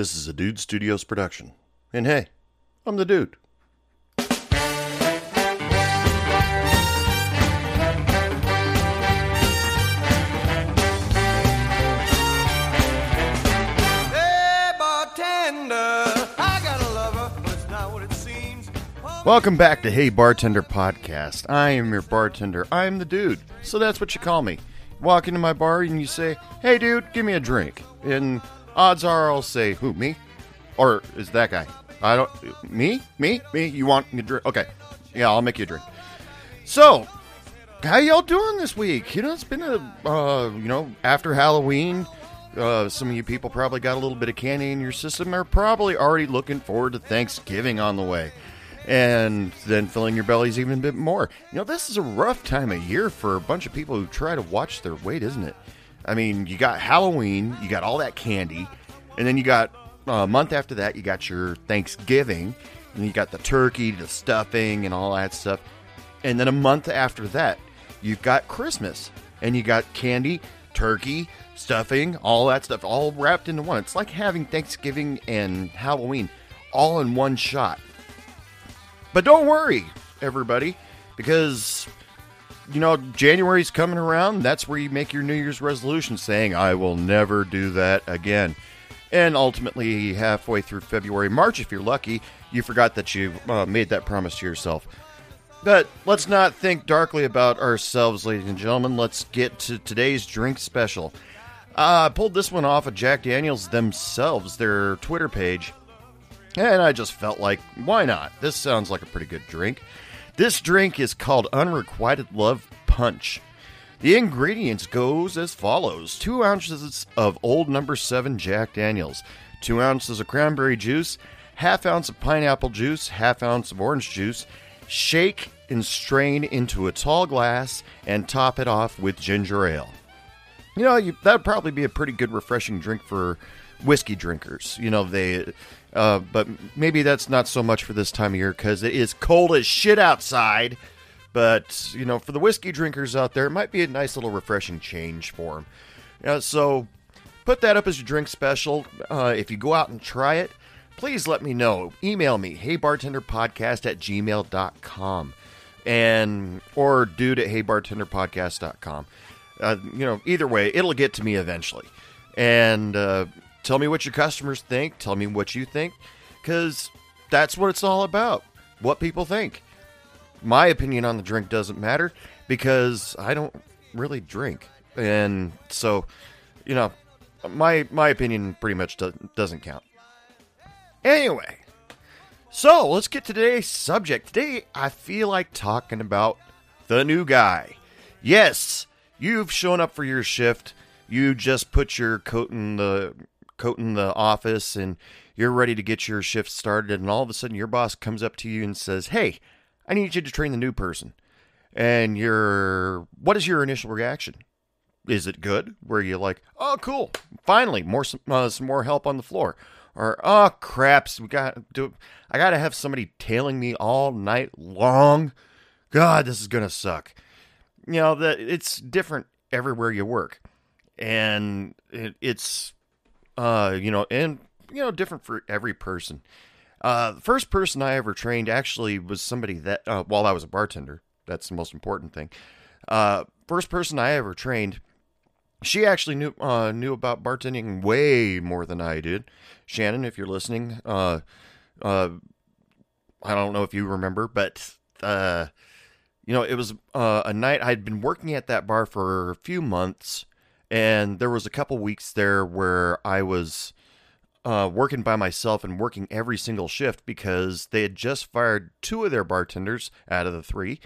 This is a Dude Studios production. And hey, I'm the dude. Hey, bartender, I got a lover, but it's not what it seems. Welcome back to Hey Bartender Podcast. I am your bartender. I'm the dude. So that's what you call me. Walk into my bar and you say, Hey dude, give me a drink. And odds are I'll say, Who, me? Or is that guy? I don't. Me? Me? Me? You want me a drink? Okay. Yeah, I'll make you a drink. So, how y'all doing this week? You know, it's been a, uh, you know, after Halloween. Uh, some of you people probably got a little bit of candy in your system. They're probably already looking forward to Thanksgiving on the way, and then filling your bellies even a bit more. You know, this is a rough time of year for a bunch of people who try to watch their weight, isn't it? I mean, you got Halloween, you got all that candy, and then you got uh, a month after that, you got your Thanksgiving, and you got the turkey, the stuffing, and all that stuff. And then a month after that, you've got Christmas, and you got candy, turkey, stuffing, all that stuff, all wrapped into one. It's like having Thanksgiving and Halloween all in one shot. But don't worry, everybody, because you know January's coming around. That's where you make your New Year's resolution, saying "I will never do that again." And ultimately, halfway through February, March, if you're lucky, you forgot that you uh, made that promise to yourself. But let's not think darkly about ourselves, ladies and gentlemen. Let's get to today's drink special. Uh, I pulled this one off of Jack Daniels themselves, their Twitter page. And I just felt like, why not? This sounds like a pretty good drink. This drink is called Unrequited Love Punch. The ingredients goes as follows: two ounces of old number seven Jack Daniels, two ounces of cranberry juice, half ounce of pineapple juice, half ounce of orange juice. Shake and strain into a tall glass and top it off with ginger ale. You know, you, that'd probably be a pretty good, refreshing drink for whiskey drinkers. You know, they, uh, but maybe that's not so much for this time of year because it is cold as shit outside. But you know, for the whiskey drinkers out there, it might be a nice little refreshing change for them. Uh, so, put that up as your drink special. Uh, if you go out and try it, please let me know. Email me, heybartenderpodcast at gmail.com. And, or dude at heybartenderpodcast.com. Uh, you know, either way, it'll get to me eventually. And uh, tell me what your customers think. Tell me what you think, because that's what it's all about. What people think. My opinion on the drink doesn't matter because I don't really drink, and so you know, my my opinion pretty much do, doesn't count. Anyway, so let's get to today's subject. Today, I feel like talking about the new guy. Yes, you've shown up for your shift. You just put your coat in the coat in the office, and you're ready to get your shift started. And all of a sudden, your boss comes up to you and says, "Hey, I need you to train the new person." And your what is your initial reaction? Is it good? Where you like, "Oh, cool! Finally, more some, uh, some more help on the floor." or oh craps we got do i gotta have somebody tailing me all night long god this is gonna suck you know that it's different everywhere you work and it, it's uh you know and you know different for every person uh the first person i ever trained actually was somebody that uh, while i was a bartender that's the most important thing uh first person i ever trained she actually knew uh, knew about bartending way more than I did. Shannon, if you're listening, uh, uh, I don't know if you remember, but uh, you know, it was uh, a night I'd been working at that bar for a few months, and there was a couple weeks there where I was uh, working by myself and working every single shift because they had just fired two of their bartenders out of the three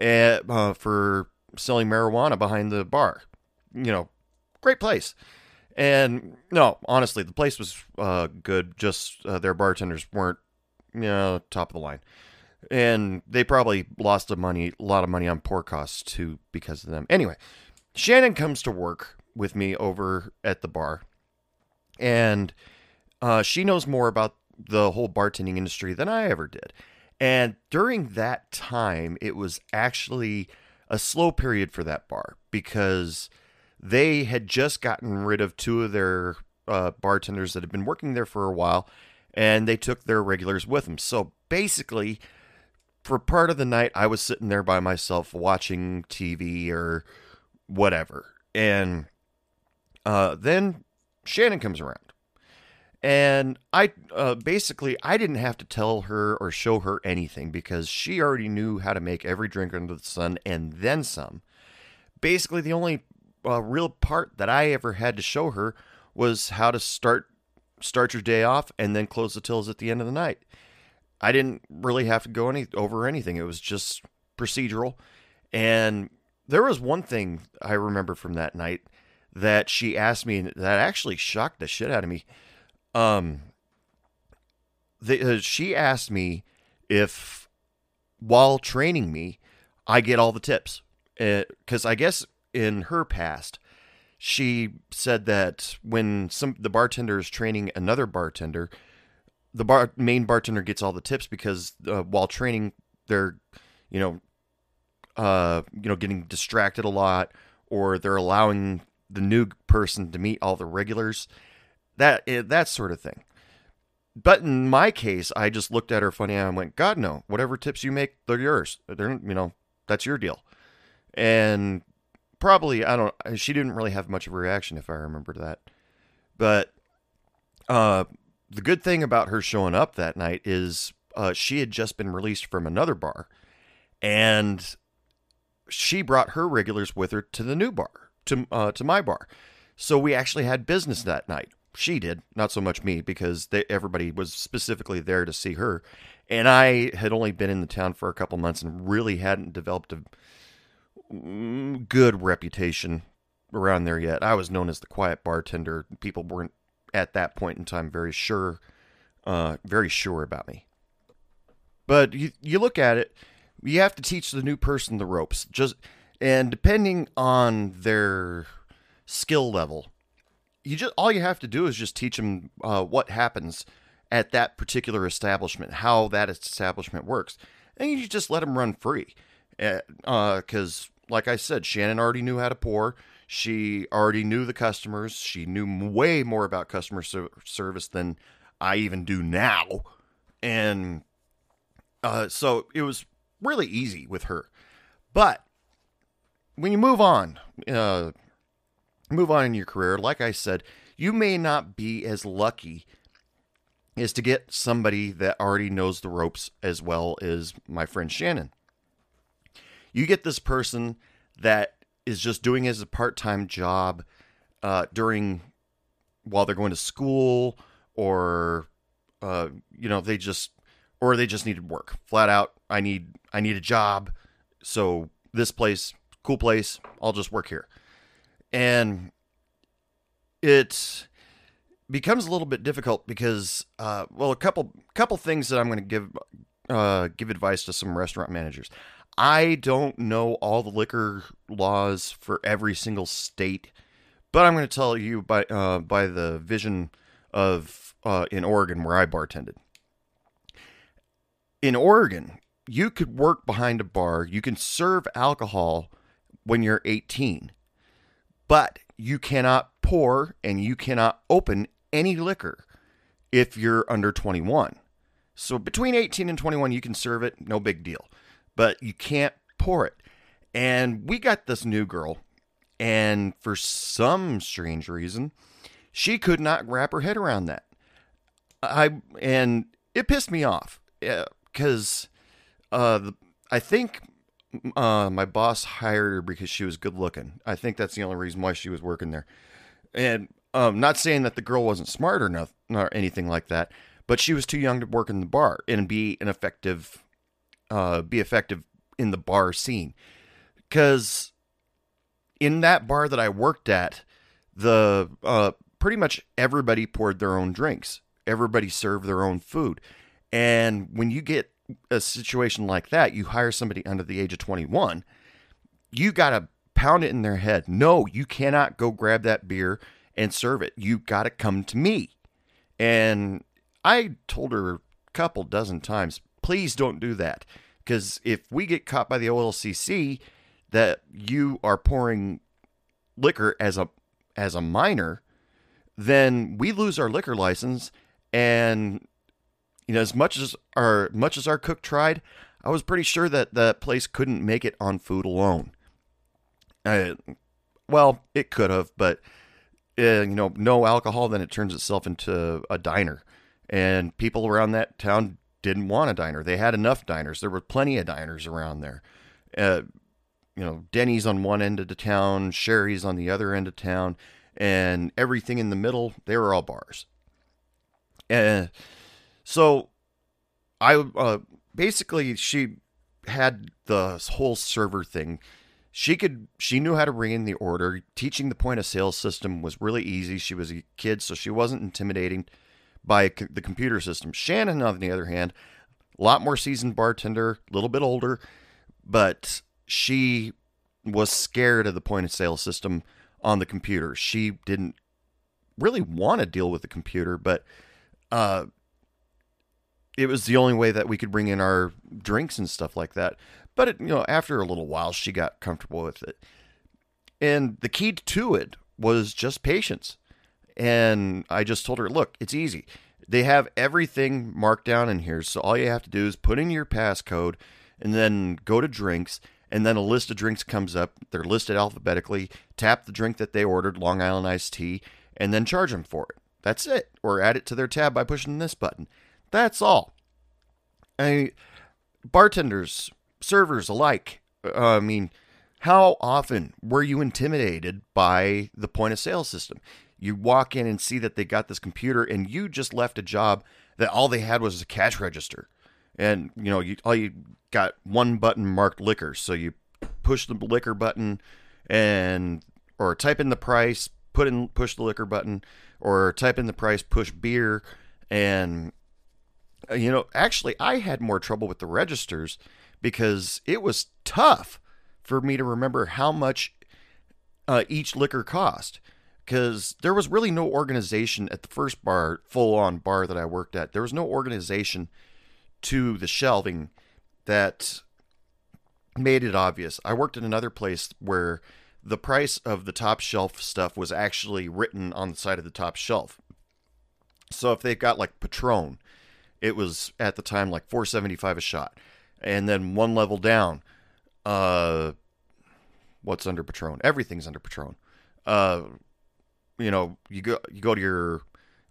uh, uh, for selling marijuana behind the bar. You know, great place. And no, honestly, the place was uh, good. Just uh, their bartenders weren't, you know, top of the line, and they probably lost a money, a lot of money on pour costs too because of them. Anyway, Shannon comes to work with me over at the bar, and uh, she knows more about the whole bartending industry than I ever did. And during that time, it was actually a slow period for that bar because they had just gotten rid of two of their uh, bartenders that had been working there for a while and they took their regulars with them. So basically, for part of the night, I was sitting there by myself watching TV or whatever. And uh, then Shannon comes around. And I uh, basically I didn't have to tell her or show her anything because she already knew how to make every drink under the sun and then some. Basically, the only uh, real part that I ever had to show her was how to start start your day off and then close the tills at the end of the night. I didn't really have to go any over anything. It was just procedural. And there was one thing I remember from that night that she asked me that actually shocked the shit out of me. Um, the, uh, she asked me if while training me, I get all the tips. Because uh, I guess in her past, she said that when some the bartender is training another bartender, the bar main bartender gets all the tips because uh, while training, they're you know, uh, you know, getting distracted a lot, or they're allowing the new person to meet all the regulars, that eh, that sort of thing. But in my case, I just looked at her funny and went, "God no! Whatever tips you make, they're yours. They're you know that's your deal." And probably I don't. She didn't really have much of a reaction, if I remember that. But uh, the good thing about her showing up that night is uh, she had just been released from another bar, and she brought her regulars with her to the new bar, to uh, to my bar. So we actually had business that night. She did, not so much me, because they, everybody was specifically there to see her, and I had only been in the town for a couple months and really hadn't developed a good reputation around there yet. I was known as the quiet bartender. People weren't at that point in time very sure, uh, very sure about me. But you you look at it, you have to teach the new person the ropes. Just and depending on their skill level, you just all you have to do is just teach them uh, what happens at that particular establishment, how that establishment works, and you just let them run free. Because uh, like I said, Shannon already knew how to pour. She already knew the customers. She knew way more about customer service than I even do now. And uh, so it was really easy with her. But when you move on, uh, move on in your career, like I said, you may not be as lucky as to get somebody that already knows the ropes as well as my friend Shannon. You get this person that is just doing as a part-time job uh, during while they're going to school or uh, you know they just or they just needed work flat out i need i need a job so this place cool place i'll just work here and it becomes a little bit difficult because uh, well a couple couple things that i'm going to give uh, give advice to some restaurant managers I don't know all the liquor laws for every single state, but I'm going to tell you by uh, by the vision of uh, in Oregon where I bartended. In Oregon, you could work behind a bar. You can serve alcohol when you're 18, but you cannot pour and you cannot open any liquor if you're under 21. So between 18 and 21, you can serve it, no big deal but you can't pour it. And we got this new girl, and for some strange reason, she could not wrap her head around that. I and it pissed me off because uh, I think uh, my boss hired her because she was good looking. I think that's the only reason why she was working there. And um, not saying that the girl wasn't smart or, not, or anything like that, but she was too young to work in the bar and be an effective uh, be effective in the bar scene. Because in that bar that I worked at, the uh, pretty much everybody poured their own drinks. Everybody served their own food. And when you get a situation like that, you hire somebody under the age of 21, you got to pound it in their head. No, you cannot go grab that beer and serve it. You got to come to me. And I told her a couple dozen times, please don't do that. Because if we get caught by the OLCC that you are pouring liquor as a as a minor, then we lose our liquor license. And you know, as much as our much as our cook tried, I was pretty sure that that place couldn't make it on food alone. Uh, well, it could have, but uh, you know, no alcohol, then it turns itself into a diner, and people around that town didn't want a diner. They had enough diners. There were plenty of diners around there. Uh, you know, Denny's on one end of the town, Shari's on the other end of town, and everything in the middle, they were all bars. And so I uh, basically she had the whole server thing. She could she knew how to ring in the order. Teaching the point of sale system was really easy. She was a kid, so she wasn't intimidating by the computer system. Shannon, on the other hand, a lot more seasoned bartender, a little bit older, but she was scared of the point of sale system on the computer. She didn't really want to deal with the computer, but uh, it was the only way that we could bring in our drinks and stuff like that. But it, you know, after a little while, she got comfortable with it, and the key to it was just patience. And I just told her, look, it's easy. They have everything marked down in here. So all you have to do is put in your passcode and then go to drinks. And then a list of drinks comes up. They're listed alphabetically. Tap the drink that they ordered, Long Island iced tea, and then charge them for it. That's it. Or add it to their tab by pushing this button. That's all. I, bartenders, servers alike. Uh, I mean, how often were you intimidated by the point of sale system? you walk in and see that they got this computer and you just left a job that all they had was a cash register and you know you all you got one button marked liquor so you push the liquor button and or type in the price put in push the liquor button or type in the price push beer and you know actually i had more trouble with the registers because it was tough for me to remember how much uh, each liquor cost because there was really no organization at the first bar, full on bar that I worked at. There was no organization to the shelving that made it obvious. I worked in another place where the price of the top shelf stuff was actually written on the side of the top shelf. So if they've got like Patron, it was at the time like 475 a shot. And then one level down, uh what's under Patron? Everything's under Patron. Uh you know, you go you go to your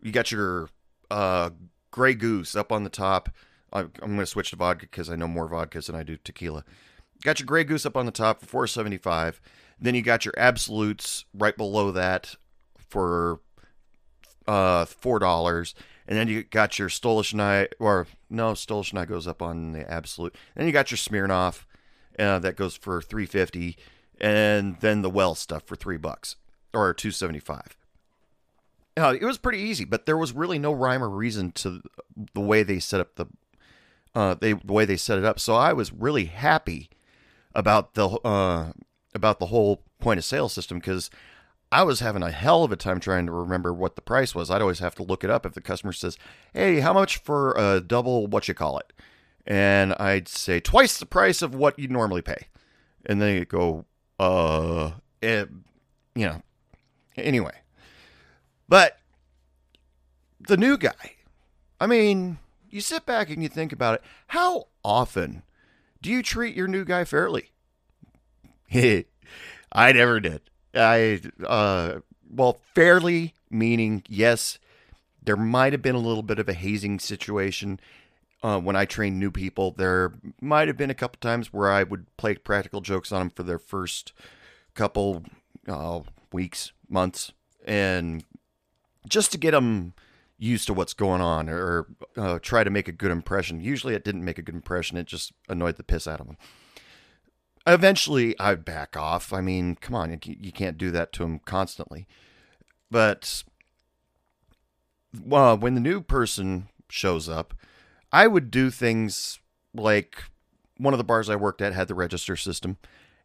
you got your uh, Grey Goose up on the top. I, am going to switch to vodka because I know more vodkas than I do tequila. Got your Grey Goose up on the top for 475. Then you got your Absoluts right below that for uh, four dollars, and then you got your Stolichnaya, or no, Stolichnaya goes up on the Absolut. Then you got your Smirnoff uh, that goes for 350, and then the Well stuff for three bucks or 275. Uh, it was pretty easy, but there was really no rhyme or reason to the way they set up the uh, they the way they set it up. So I was really happy about the uh, about the whole point of sale system because I was having a hell of a time trying to remember what the price was. I'd always have to look it up if the customer says, "Hey, how much for a double what you call it?" And I'd say twice the price of what you normally pay, and then you go, "Uh," it, eh, you know, Anyway, but the new guy, I mean, you sit back and you think about it. How often do you treat your new guy fairly? I never did. I, uh, well, fairly meaning yes, there might have been a little bit of a hazing situation uh, when I trained new people. There might have been a couple times where I would play practical jokes on them for their first couple uh, weeks, months, and just to get them used to what's going on or uh, try to make a good impression. Usually it didn't make a good impression, it just annoyed the piss out of them. Eventually, I'd back off. I mean, come on, you can't do that to them constantly. But uh, when the new person shows up, I would do things like one of the bars I worked at had the register system,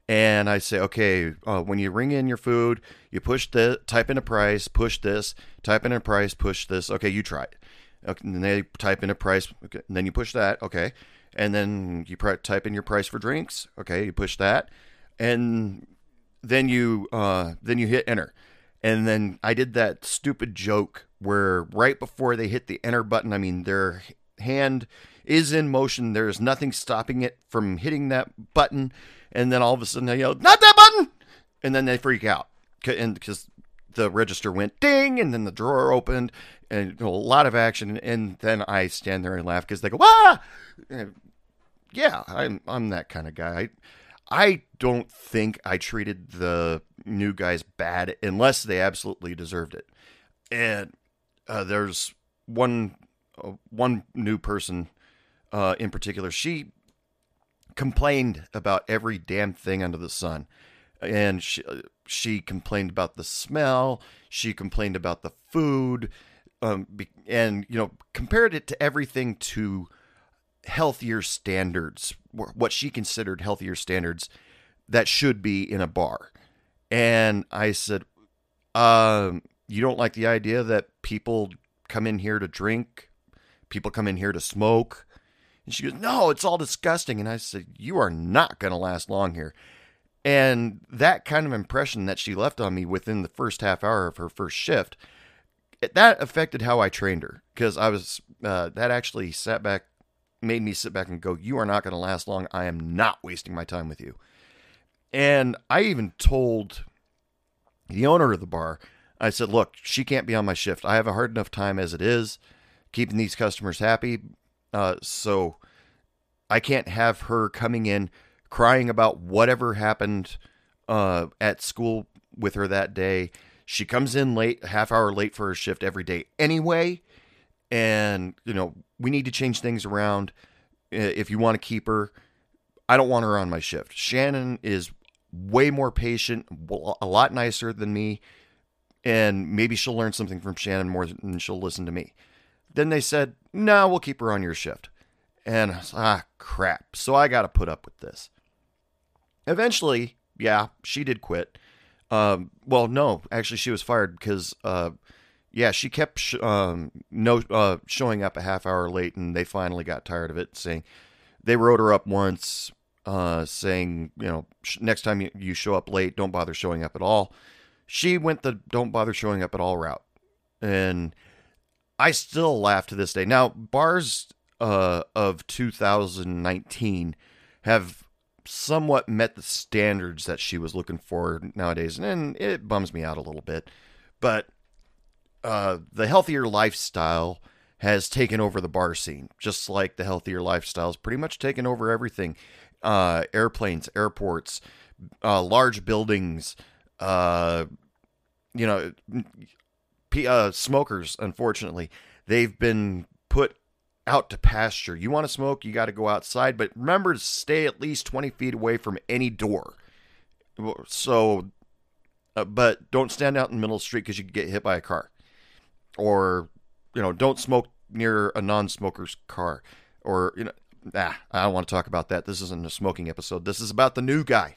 and I say, okay, uh, when you ring in your food, you push the type in a price, push this, type in a price, push this. Okay, you try it. Okay, and then they type in a price, okay, and then you push that. Okay, and then you type in your price for drinks. Okay, you push that, and then you uh, then you hit enter, and then I did that stupid joke where right before they hit the enter button, I mean their hand is in motion. There's nothing stopping it from hitting that button, and then all of a sudden they yell, "Not that button!" and then they freak out, and because the register went ding, and then the drawer opened, and a lot of action, and then I stand there and laugh because they go, "Ah!" Yeah, I'm I'm that kind of guy. I, I don't think I treated the new guys bad unless they absolutely deserved it. And uh, there's one uh, one new person uh, in particular. She complained about every damn thing under the sun, and she she complained about the smell. She complained about the food, um, and you know compared it to everything to healthier standards, what she considered healthier standards that should be in a bar. And I said, um, You don't like the idea that people come in here to drink, people come in here to smoke? And she goes, No, it's all disgusting. And I said, You are not going to last long here. And that kind of impression that she left on me within the first half hour of her first shift, that affected how I trained her because I was, uh, that actually sat back made me sit back and go, You are not going to last long. I am not wasting my time with you. And I even told the owner of the bar, I said, Look, she can't be on my shift. I have a hard enough time as it is keeping these customers happy. Uh, so I can't have her coming in crying about whatever happened uh, at school with her that day. She comes in late, half hour late for her shift every day anyway and you know we need to change things around if you want to keep her i don't want her on my shift. Shannon is way more patient a lot nicer than me and maybe she'll learn something from shannon more than she'll listen to me. Then they said no we'll keep her on your shift. And ah crap. So i got to put up with this. Eventually yeah she did quit. Um, well no actually she was fired because uh, yeah, she kept sh- um, no uh, showing up a half hour late, and they finally got tired of it. Saying they wrote her up once, uh, saying you know sh- next time you, you show up late, don't bother showing up at all. She went the don't bother showing up at all route, and I still laugh to this day. Now bars uh, of 2019 have somewhat met the standards that she was looking for nowadays, and it bums me out a little bit, but uh, the healthier lifestyle has taken over the bar scene, just like the healthier lifestyle has pretty much taken over everything. Uh, airplanes, airports, uh, large buildings, uh, you know, uh, smokers, unfortunately, they've been put out to pasture. You want to smoke, you got to go outside, but remember to stay at least 20 feet away from any door. So, uh, but don't stand out in the middle of the street because you could get hit by a car or you know, don't smoke near a non-smoker's car, or you know, ah, I don't want to talk about that. This isn't a smoking episode. This is about the new guy.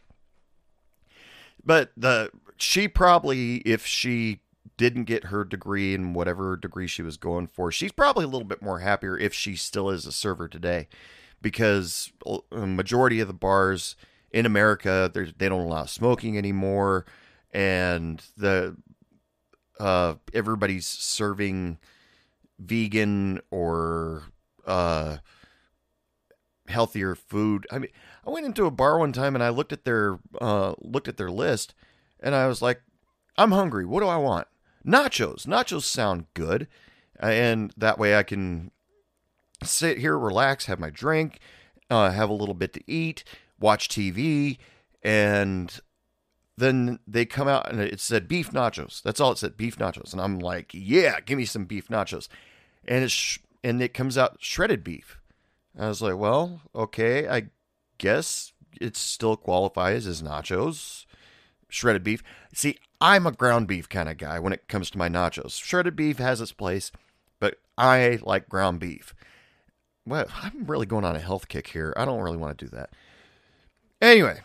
But the she probably, if she didn't get her degree in whatever degree she was going for, she's probably a little bit more happier if she still is a server today, because a majority of the bars in America they don't allow smoking anymore, and the uh, everybody's serving vegan or uh, healthier food. I mean, I went into a bar one time and I looked at their uh, looked at their list, and I was like, I'm hungry. What do I want? Nachos. Nachos sound good, and that way I can sit here, relax, have my drink, uh, have a little bit to eat, watch TV, and then they come out and it said beef nachos. That's all it said, beef nachos. And I'm like, yeah, give me some beef nachos. And it's sh- and it comes out shredded beef. I was like, well, okay, I guess it still qualifies as nachos, shredded beef. See, I'm a ground beef kind of guy when it comes to my nachos. Shredded beef has its place, but I like ground beef. Well, I'm really going on a health kick here. I don't really want to do that. Anyway,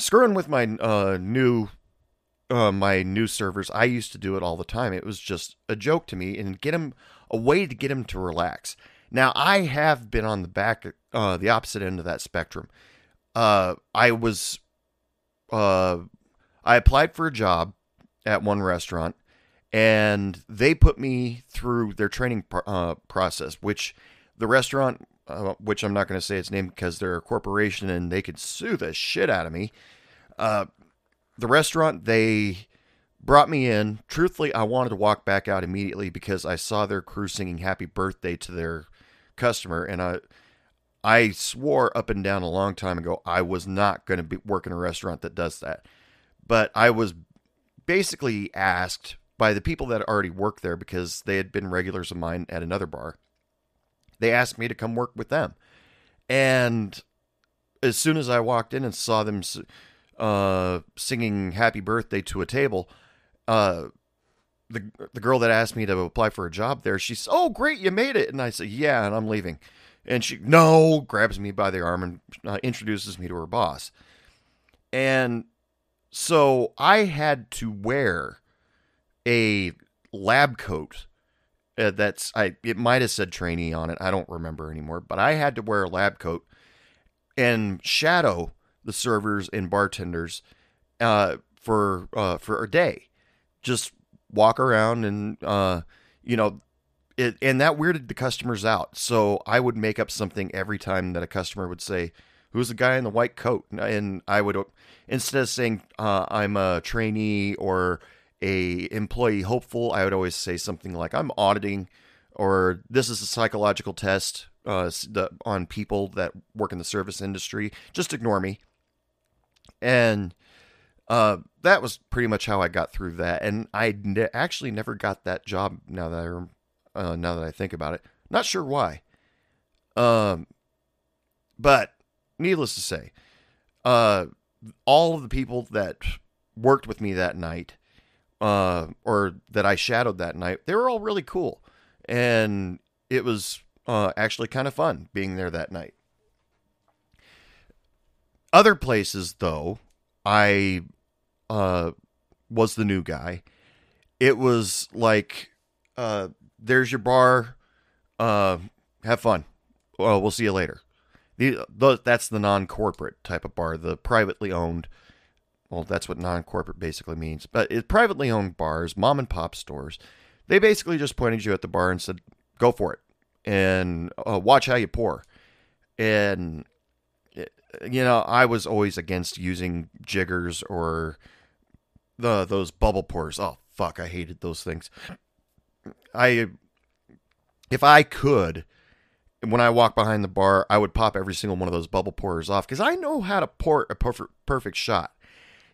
screwing with my uh, new uh, my new servers, I used to do it all the time. It was just a joke to me and get him a way to get him to relax. Now I have been on the back, uh, the opposite end of that spectrum. Uh, I was, uh, I applied for a job at one restaurant, and they put me through their training uh, process, which the restaurant, uh, which I'm not going to say its name because they're a corporation and they could sue the shit out of me. Uh, the restaurant, they brought me in. Truthfully, I wanted to walk back out immediately because I saw their crew singing happy birthday to their customer and I I swore up and down a long time ago I was not going to be work in a restaurant that does that. But I was basically asked by the people that already worked there because they had been regulars of mine at another bar. They asked me to come work with them. And as soon as I walked in and saw them uh, singing happy birthday to a table, uh, the the girl that asked me to apply for a job there, she's, "Oh, great, you made it." And I said, "Yeah," and I'm leaving. And she, no, grabs me by the arm and uh, introduces me to her boss. And so I had to wear a lab coat uh, that's I it might have said trainee on it. I don't remember anymore, but I had to wear a lab coat and shadow the servers and bartenders uh, for uh, for a day. Just walk around and uh, you know it, and that weirded the customers out. So I would make up something every time that a customer would say, "Who's the guy in the white coat?" And I would instead of saying uh, I'm a trainee or a employee hopeful, I would always say something like I'm auditing or this is a psychological test uh, the, on people that work in the service industry. Just ignore me. And uh, that was pretty much how I got through that. And I ne- actually never got that job now that I uh, now that I think about it. Not sure why. Um, but needless to say, uh, all of the people that worked with me that night, uh, or that I shadowed that night, they were all really cool, and it was uh, actually kind of fun being there that night. Other places, though, I uh, was the new guy. It was like uh, there's your bar. Uh, have fun. Well, we'll see you later. The, the, that's the non-corporate type of bar, the privately owned. Well, that's what non-corporate basically means. But it privately owned bars, mom and pop stores. They basically just pointed you at the bar and said, "Go for it," and uh, watch how you pour. And you know, I was always against using jiggers or the those bubble pours. Oh fuck, I hated those things. I if I could when I walk behind the bar, I would pop every single one of those bubble pourers off because I know how to pour a perfect perfect shot.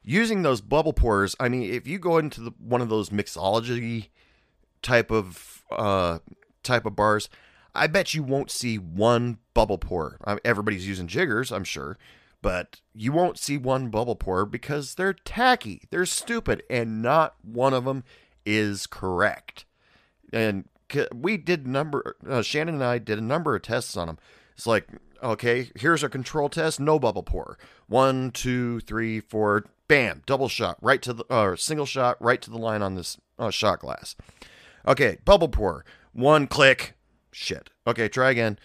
Using those bubble pourers, I mean, if you go into the, one of those mixology type of uh, type of bars, I bet you won't see one bubble pour. Everybody's using jiggers, I'm sure, but you won't see one bubble pour because they're tacky, they're stupid, and not one of them is correct. And we did number uh, Shannon and I did a number of tests on them. It's like, okay, here's a control test, no bubble pour. One, two, three, four, bam, double shot right to the or single shot right to the line on this uh, shot glass. Okay, bubble pour. One click, shit. Okay, try again.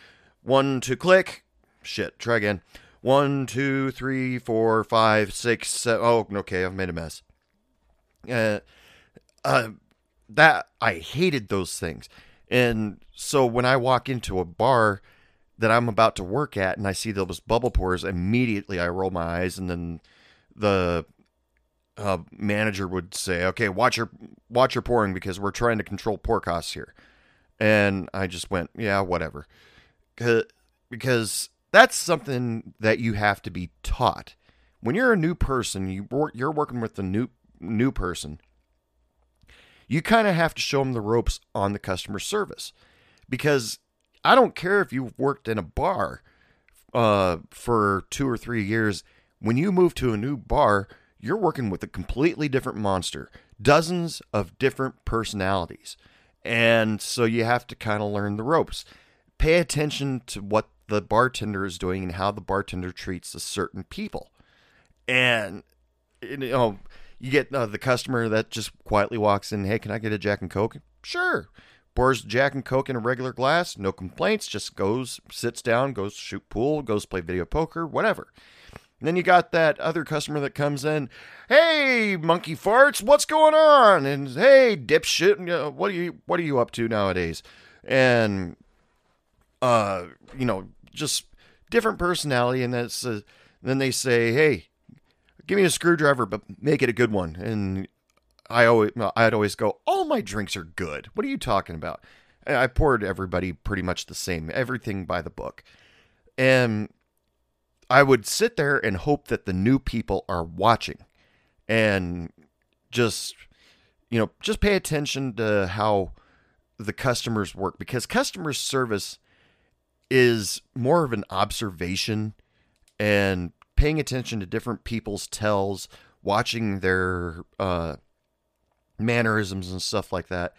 One, two, click, shit. Try again. One, two, three, four, five, six, seven. Oh, okay, I've made a mess. Uh, uh, that I hated those things. And so when I walk into a bar that I'm about to work at and I see those bubble pours, immediately I roll my eyes and then the uh, manager would say, "Okay, watch your watch your pouring because we're trying to control pour costs here." And I just went, "Yeah, whatever," because that's something that you have to be taught. When you're a new person, you you're working with the new new person you kind of have to show them the ropes on the customer service because I don't care if you've worked in a bar uh, for two or three years. When you move to a new bar, you're working with a completely different monster, dozens of different personalities. And so you have to kind of learn the ropes. Pay attention to what the bartender is doing and how the bartender treats a certain people. And you know, you get uh, the customer that just quietly walks in, "Hey, can I get a Jack and Coke?" Sure. Pours Jack and Coke in a regular glass, no complaints, just goes, sits down, goes shoot pool, goes play video poker, whatever. And then you got that other customer that comes in, "Hey, monkey farts, what's going on?" And "Hey, dipshit, what are you what are you up to nowadays?" And uh, you know, just different personality, and that's uh, then they say, "Hey, give me a screwdriver, but make it a good one." And I always, I'd always go, "All my drinks are good. What are you talking about?" I poured everybody pretty much the same, everything by the book, and I would sit there and hope that the new people are watching, and just, you know, just pay attention to how the customers work because customer service is more of an observation and paying attention to different people's tells, watching their uh, mannerisms and stuff like that.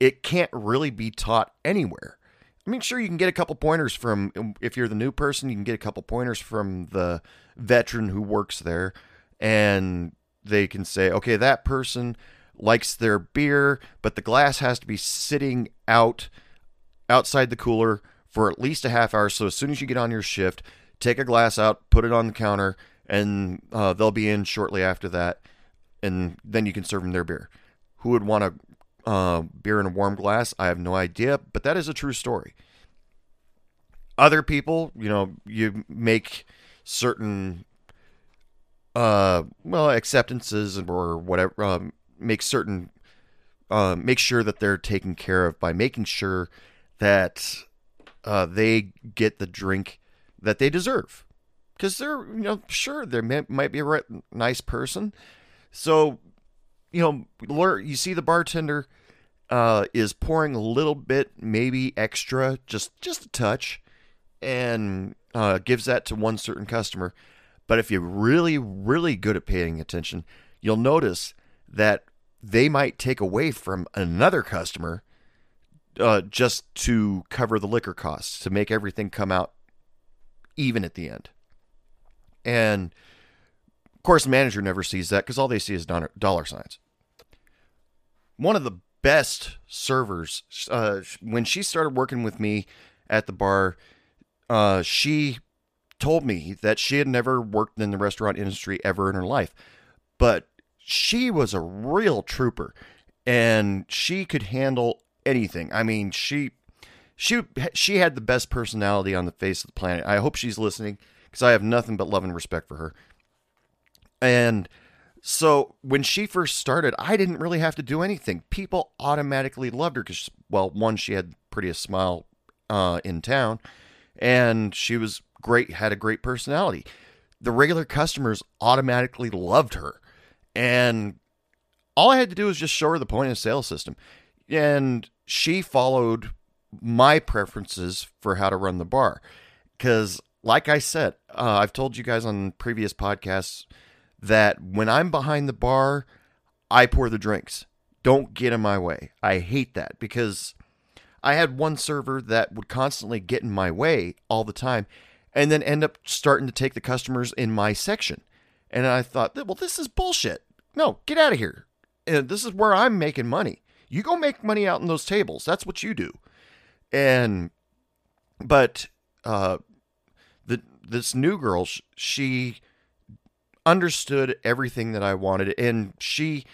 It can't really be taught anywhere. I mean, sure, you can get a couple pointers from, if you're the new person, you can get a couple pointers from the veteran who works there, and they can say, okay, that person likes their beer, but the glass has to be sitting out outside the cooler for at least a half hour. So as soon as you get on your shift, take a glass out, put it on the counter, and uh, they'll be in shortly after that, and then you can serve them their beer. Who would want a uh, beer in a warm glass? I have no idea, but that is a true story. Other people, you know, you make certain, uh, well, acceptances or whatever, um, make certain, uh, make sure that they're taken care of by making sure that uh, they get the drink that they deserve because they're you know sure they might be a right, nice person so you know you see the bartender uh, is pouring a little bit maybe extra just just a touch and uh, gives that to one certain customer but if you're really really good at paying attention you'll notice that they might take away from another customer uh, just to cover the liquor costs to make everything come out even at the end. And of course, the manager never sees that because all they see is dollar signs. One of the best servers, uh, when she started working with me at the bar, uh, she told me that she had never worked in the restaurant industry ever in her life, but she was a real trooper and she could handle anything. I mean, she she she had the best personality on the face of the planet. I hope she's listening because I have nothing but love and respect for her. And so when she first started, I didn't really have to do anything. People automatically loved her because, well, one, she had the prettiest smile uh, in town, and she was great, had a great personality. The regular customers automatically loved her, and all I had to do was just show her the point of sale system and she followed my preferences for how to run the bar because like i said uh, i've told you guys on previous podcasts that when i'm behind the bar i pour the drinks. Don't get in my way. I hate that because i had one server that would constantly get in my way all the time and then end up starting to take the customers in my section. And i thought well this is bullshit. No get out of here. And this is where i'm making money. You go make money out in those tables. That's what you do. And but uh the this new girl she understood everything that I wanted and she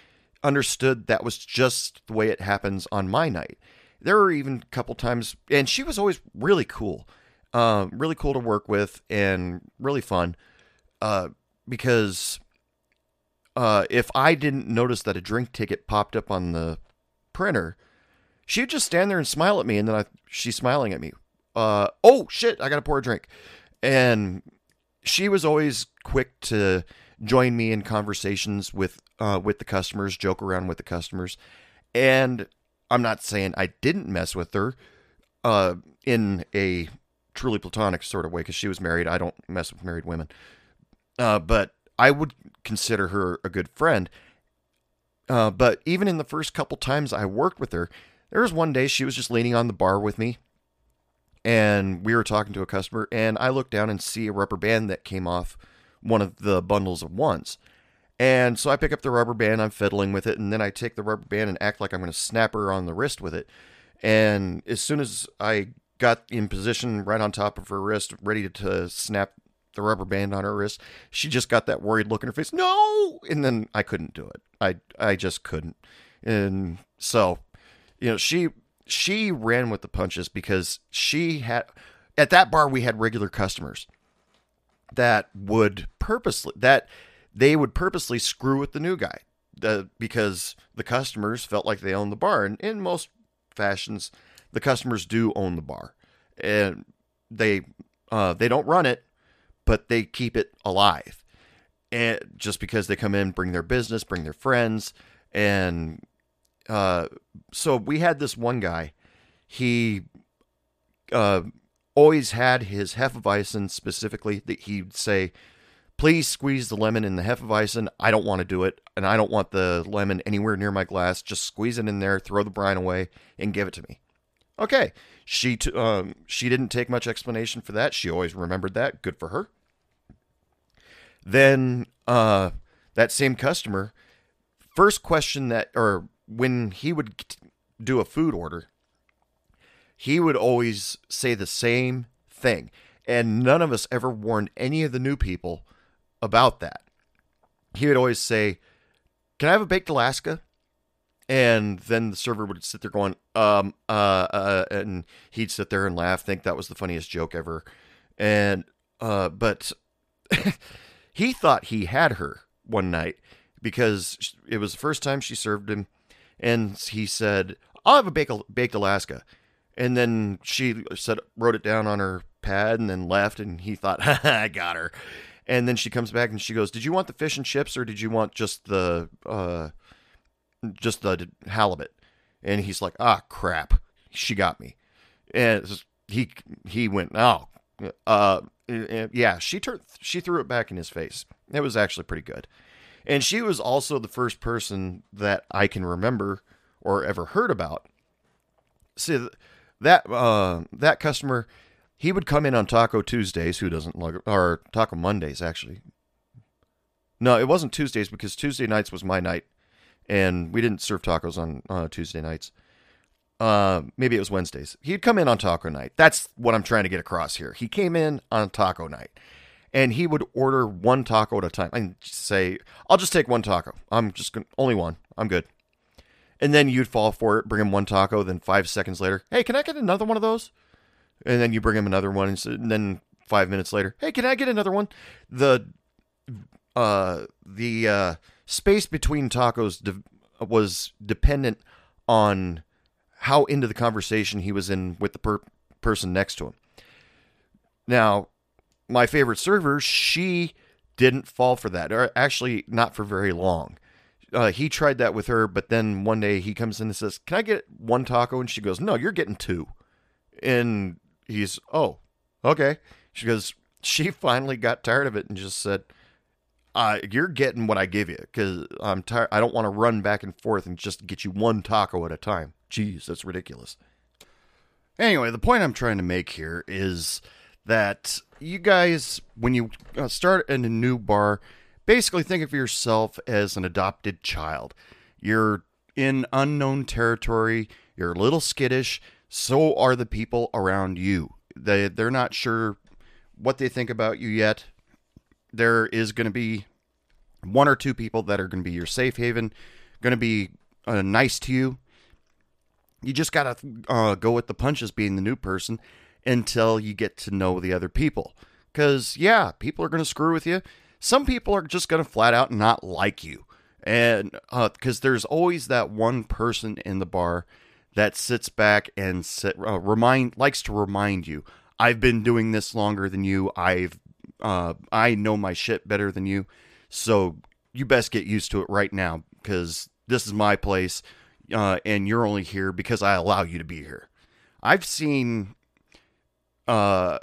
understood that was just the way it happens on my night. There were even a couple times and she was always really cool. Uh, really cool to work with and really fun. Uh, because uh, if I didn't notice that a drink ticket popped up on the printer, she would just stand there and smile at me, and then I, she's smiling at me. Uh, oh shit, I gotta pour a drink, and she was always quick to join me in conversations with uh, with the customers, joke around with the customers, and I'm not saying I didn't mess with her uh, in a truly platonic sort of way because she was married. I don't mess with married women, uh, but I would consider her a good friend. Uh, but even in the first couple times I worked with her, there was one day she was just leaning on the bar with me, and we were talking to a customer, and I looked down and see a rubber band that came off one of the bundles of ones. And so I pick up the rubber band, I'm fiddling with it, and then I take the rubber band and act like I'm going to snap her on the wrist with it. And as soon as I got in position right on top of her wrist, ready to snap the rubber band on her wrist, she just got that worried look in her face. No! And then I couldn't do it. I I just couldn't. And so, you know, she she ran with the punches because she had at that bar we had regular customers that would purposely that they would purposely screw with the new guy because the customers felt like they owned the bar. And in most fashions the customers do own the bar. And they uh, they don't run it but they keep it alive. And just because they come in bring their business bring their friends and uh, so we had this one guy he uh, always had his Hefeweizen specifically that he'd say, please squeeze the lemon in the Hefeweizen. I don't want to do it, and I don't want the lemon anywhere near my glass. Just squeeze it in there, throw the brine away, and give it to me. Okay, she t- um, she didn't take much explanation for that. She always remembered that. Good for her. Then uh, that same customer, first question that, or when he would do a food order, he would always say the same thing. And none of us ever warned any of the new people about that. He would always say, Can I have a baked Alaska? And then the server would sit there going, um, uh, uh, and he'd sit there and laugh, think that was the funniest joke ever. And, uh, but he thought he had her one night because it was the first time she served him. And he said, I'll have a baked, baked Alaska. And then she said, wrote it down on her pad and then left. And he thought, I got her. And then she comes back and she goes, "Did you want the fish and chips or did you want just the uh, just the halibut?" And he's like, "Ah, crap, she got me." And he he went, "Oh, uh, yeah." She turned she threw it back in his face. It was actually pretty good. And she was also the first person that I can remember or ever heard about. See that uh, that customer he would come in on Taco Tuesdays. Who doesn't love or Taco Mondays actually? No, it wasn't Tuesdays because Tuesday nights was my night, and we didn't serve tacos on uh, Tuesday nights. Uh, maybe it was Wednesdays. He'd come in on taco night. That's what I'm trying to get across here. He came in on taco night, and he would order one taco at a time and say, "I'll just take one taco. I'm just gonna, only one. I'm good." And then you'd fall for it, bring him one taco. Then five seconds later, hey, can I get another one of those? and then you bring him another one, and then five minutes later, hey, can I get another one? The uh, the uh, space between tacos de- was dependent on how into the conversation he was in with the per- person next to him. Now, my favorite server, she didn't fall for that, or actually not for very long. Uh, he tried that with her, but then one day he comes in and says, "Can I get one taco?" And she goes, "No, you're getting two. And he's, oh, okay. She goes, she finally got tired of it and just said, uh, you're getting what I give you because I'm tired. I don't want to run back and forth and just get you one taco at a time. Jeez, that's ridiculous. Anyway, the point I'm trying to make here is that you guys, when you uh, start in a new bar, basically think of yourself as an adopted child. You're in unknown territory, you're a little skittish, so are the people around you. They they're not sure what they think about you yet. There is going to be one or two people that are going to be your safe haven, going to be uh, nice to you. You just got to uh, go with the punches being the new person until you get to know the other people. Because, yeah, people are going to screw with you. Some people are just going to flat out not like you. And because uh, there's always that one person in the bar that sits back and sit, uh, remind likes to remind you, I've been doing this longer than you. I've uh, I know my shit better than you. So you best get used to it right now because this is my place, uh, and you're only here because I allow you to be here. I've seen uh,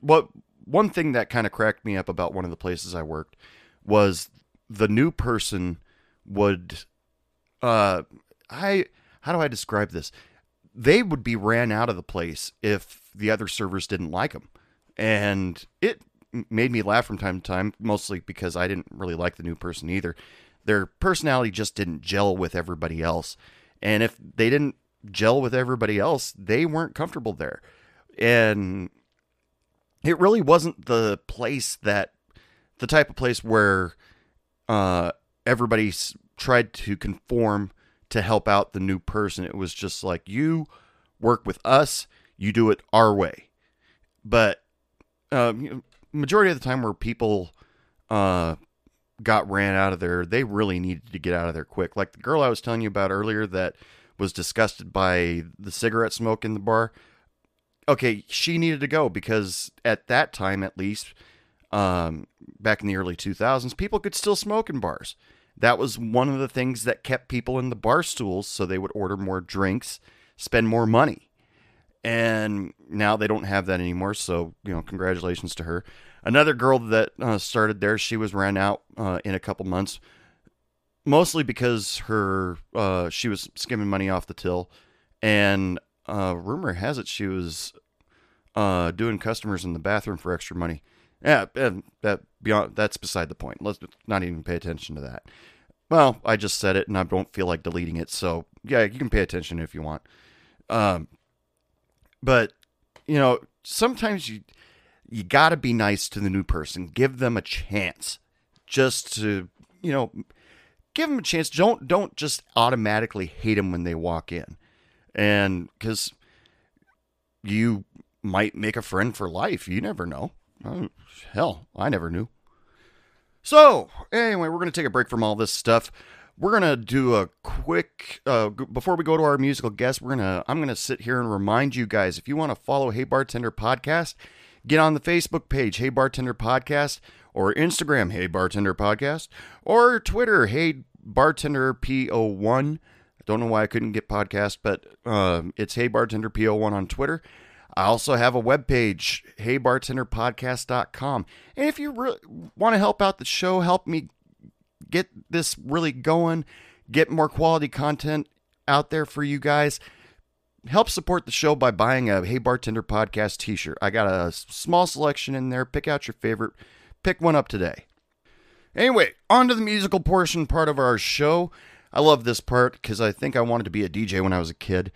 what one thing that kind of cracked me up about one of the places I worked was the new person would uh, I how do I describe this? They would be ran out of the place if the other servers didn't like them. And it made me laugh from time to time, mostly because I didn't really like the new person either. Their personality just didn't gel with everybody else. And if they didn't gel with everybody else, they weren't comfortable there. And it really wasn't the place that the type of place where uh, everybody tried to conform to help out the new person. It was just like you work with us, you do it our way. But um, majority of the time, where people uh, got ran out of there, they really needed to get out of there quick. Like the girl I was telling you about earlier that was disgusted by the cigarette smoke in the bar. Okay, she needed to go because at that time, at least, um, back in the early 2000s, people could still smoke in bars. That was one of the things that kept people in the bar stools so they would order more drinks, spend more money. And now they don't have that anymore. So, you know, congratulations to her. Another girl that uh, started there, she was ran out uh, in a couple months, mostly because her uh, she was skimming money off the till, and uh, rumor has it she was uh, doing customers in the bathroom for extra money. Yeah, that beyond that's beside the point. Let's not even pay attention to that. Well, I just said it, and I don't feel like deleting it. So yeah, you can pay attention if you want. Um, but you know, sometimes you you got to be nice to the new person. Give them a chance, just to you know, give them a chance. Don't don't just automatically hate them when they walk in, and because you might make a friend for life. You never know. Oh, hell, I never knew. So, anyway, we're going to take a break from all this stuff. We're going to do a quick uh, before we go to our musical guest, we're going to I'm going to sit here and remind you guys if you want to follow Hey Bartender podcast, get on the Facebook page Hey Bartender podcast or Instagram Hey Bartender podcast or Twitter Hey Bartender PO1. Don't know why I couldn't get podcast, but um, it's Hey Bartender PO1 on Twitter. I also have a webpage, heybartenderpodcast.com. And if you re- want to help out the show, help me get this really going, get more quality content out there for you guys, help support the show by buying a Hey Bartender Podcast t shirt. I got a small selection in there. Pick out your favorite, pick one up today. Anyway, on to the musical portion part of our show. I love this part because I think I wanted to be a DJ when I was a kid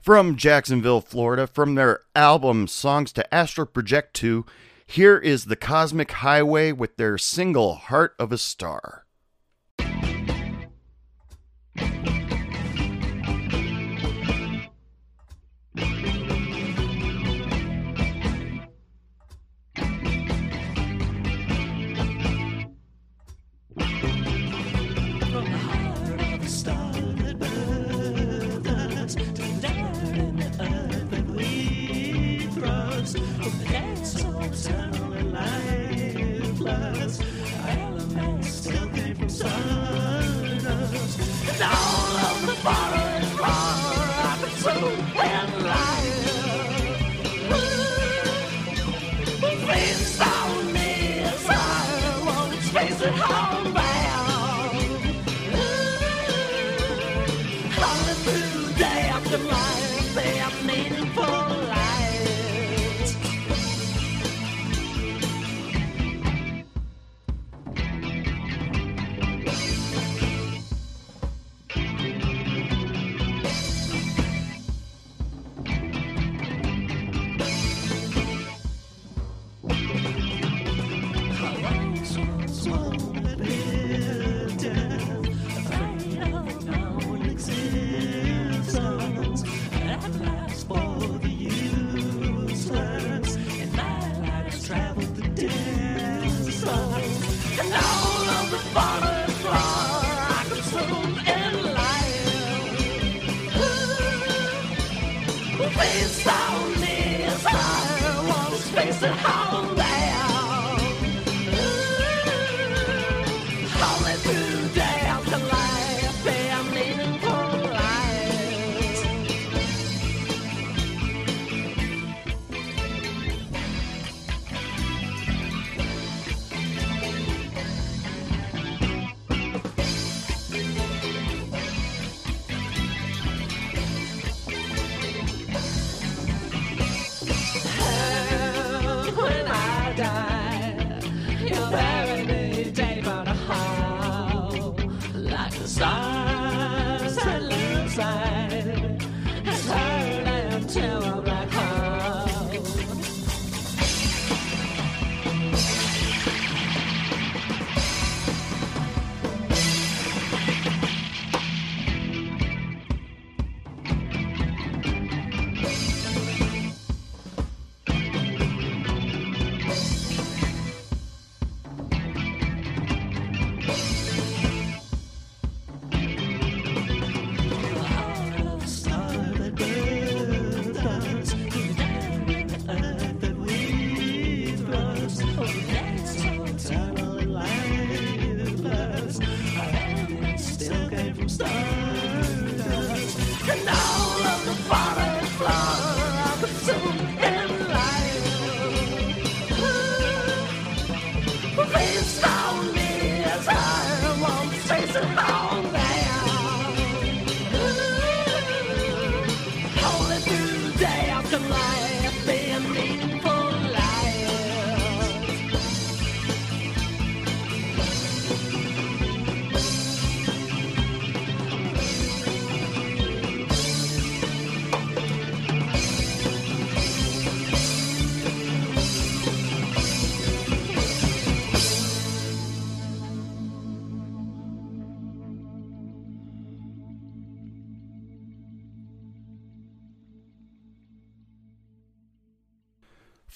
from Jacksonville, Florida, from their album Songs to Astral Project 2. Here is the Cosmic Highway with their single Heart of a Star.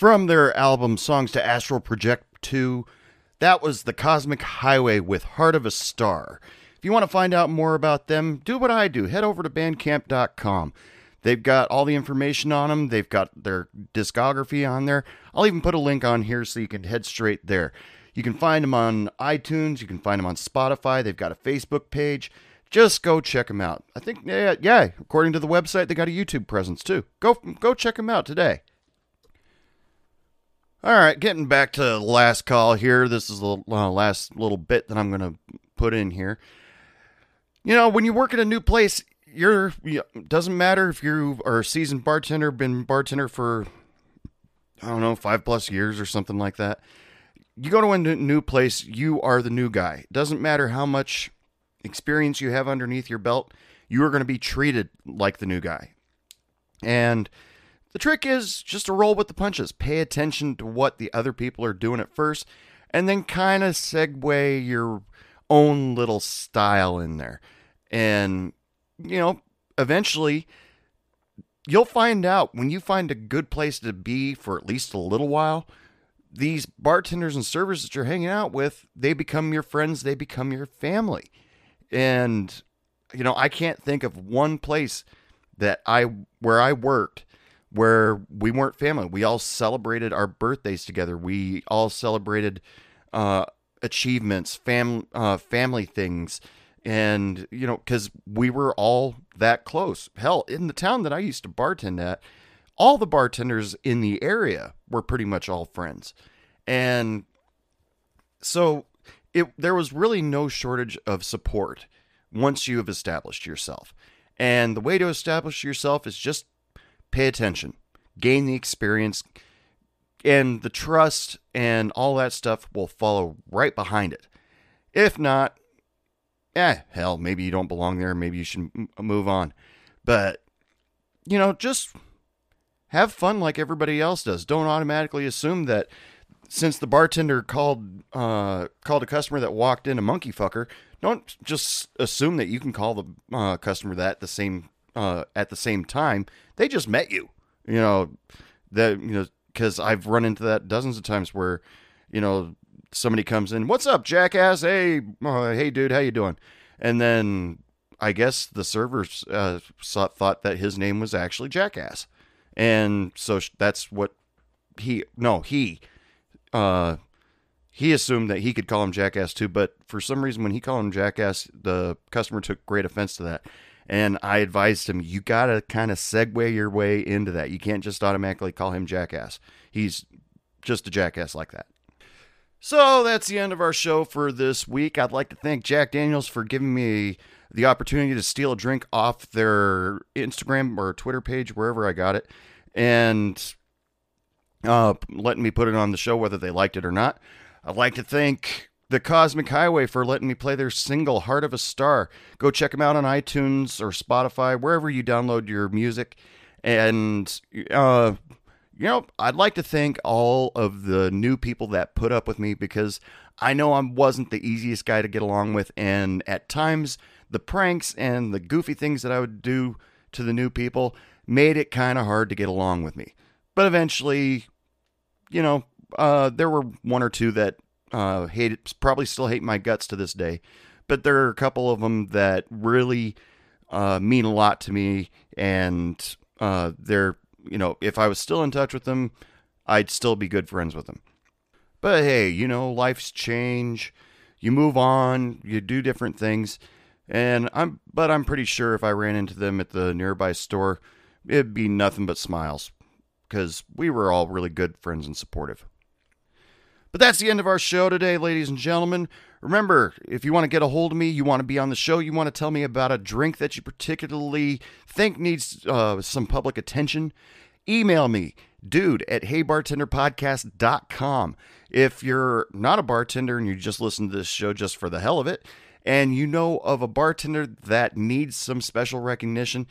From their album Songs to Astral Project 2, that was The Cosmic Highway with Heart of a Star. If you want to find out more about them, do what I do. Head over to bandcamp.com. They've got all the information on them, they've got their discography on there. I'll even put a link on here so you can head straight there. You can find them on iTunes, you can find them on Spotify, they've got a Facebook page. Just go check them out. I think, yeah, yeah, according to the website, they got a YouTube presence too. Go, go check them out today. All right, getting back to the last call here. This is the uh, last little bit that I'm going to put in here. You know, when you work at a new place, you're you, doesn't matter if you are a seasoned bartender, been bartender for I don't know five plus years or something like that. You go to a new place, you are the new guy. Doesn't matter how much experience you have underneath your belt, you are going to be treated like the new guy. And the trick is just to roll with the punches. Pay attention to what the other people are doing at first, and then kind of segue your own little style in there. And, you know, eventually you'll find out when you find a good place to be for at least a little while. These bartenders and servers that you're hanging out with, they become your friends, they become your family. And, you know, I can't think of one place that I where I worked where we weren't family. We all celebrated our birthdays together. We all celebrated uh, achievements, fam- uh, family things, and you know, because we were all that close. Hell, in the town that I used to bartend at, all the bartenders in the area were pretty much all friends, and so it there was really no shortage of support once you have established yourself. And the way to establish yourself is just pay attention, gain the experience, and the trust and all that stuff will follow right behind it. If not, eh, hell, maybe you don't belong there. Maybe you should m- move on. But, you know, just have fun like everybody else does. Don't automatically assume that since the bartender called uh, called a customer that walked in a monkey fucker, don't just assume that you can call the uh, customer that the same uh, at the same time. They just met you, you know. That you know because I've run into that dozens of times where you know somebody comes in, "What's up, jackass? Hey, uh, hey, dude, how you doing?" And then I guess the servers uh, thought that his name was actually Jackass, and so that's what he no he uh he assumed that he could call him jackass too but for some reason when he called him jackass the customer took great offense to that and i advised him you gotta kind of segue your way into that you can't just automatically call him jackass he's just a jackass like that so that's the end of our show for this week. I'd like to thank Jack Daniels for giving me the opportunity to steal a drink off their Instagram or Twitter page, wherever I got it, and uh, letting me put it on the show, whether they liked it or not. I'd like to thank the Cosmic Highway for letting me play their single Heart of a Star. Go check them out on iTunes or Spotify, wherever you download your music. And, uh, you know, I'd like to thank all of the new people that put up with me because I know I wasn't the easiest guy to get along with. And at times, the pranks and the goofy things that I would do to the new people made it kind of hard to get along with me. But eventually, you know, uh, there were one or two that uh, hated, probably still hate my guts to this day. But there are a couple of them that really uh, mean a lot to me, and uh, they're, you know, if I was still in touch with them, I'd still be good friends with them. But hey, you know, life's change. You move on, you do different things, and I'm, but I'm pretty sure if I ran into them at the nearby store, it'd be nothing but smiles because we were all really good friends and supportive. But that's the end of our show today, ladies and gentlemen. Remember, if you want to get a hold of me, you want to be on the show, you want to tell me about a drink that you particularly think needs uh, some public attention, email me, dude at heybartenderpodcast.com. If you're not a bartender and you just listen to this show just for the hell of it, and you know of a bartender that needs some special recognition,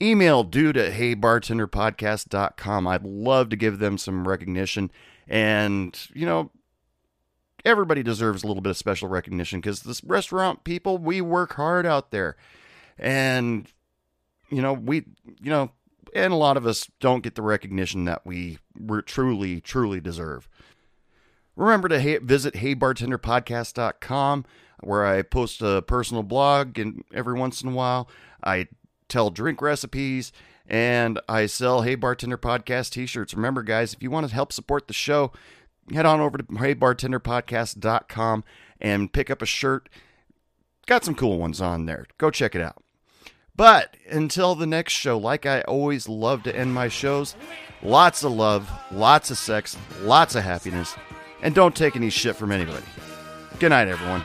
email dude at heybartenderpodcast.com. I'd love to give them some recognition. And, you know, everybody deserves a little bit of special recognition because this restaurant people, we work hard out there. And, you know, we, you know, and a lot of us don't get the recognition that we truly, truly deserve. Remember to hey, visit heybartenderpodcast.com where I post a personal blog and every once in a while I tell drink recipes and I sell Hey Bartender Podcast t-shirts. Remember guys, if you want to help support the show, head on over to heybartenderpodcast.com and pick up a shirt. Got some cool ones on there. Go check it out. But until the next show, like I always love to end my shows, lots of love, lots of sex, lots of happiness, and don't take any shit from anybody. Good night, everyone.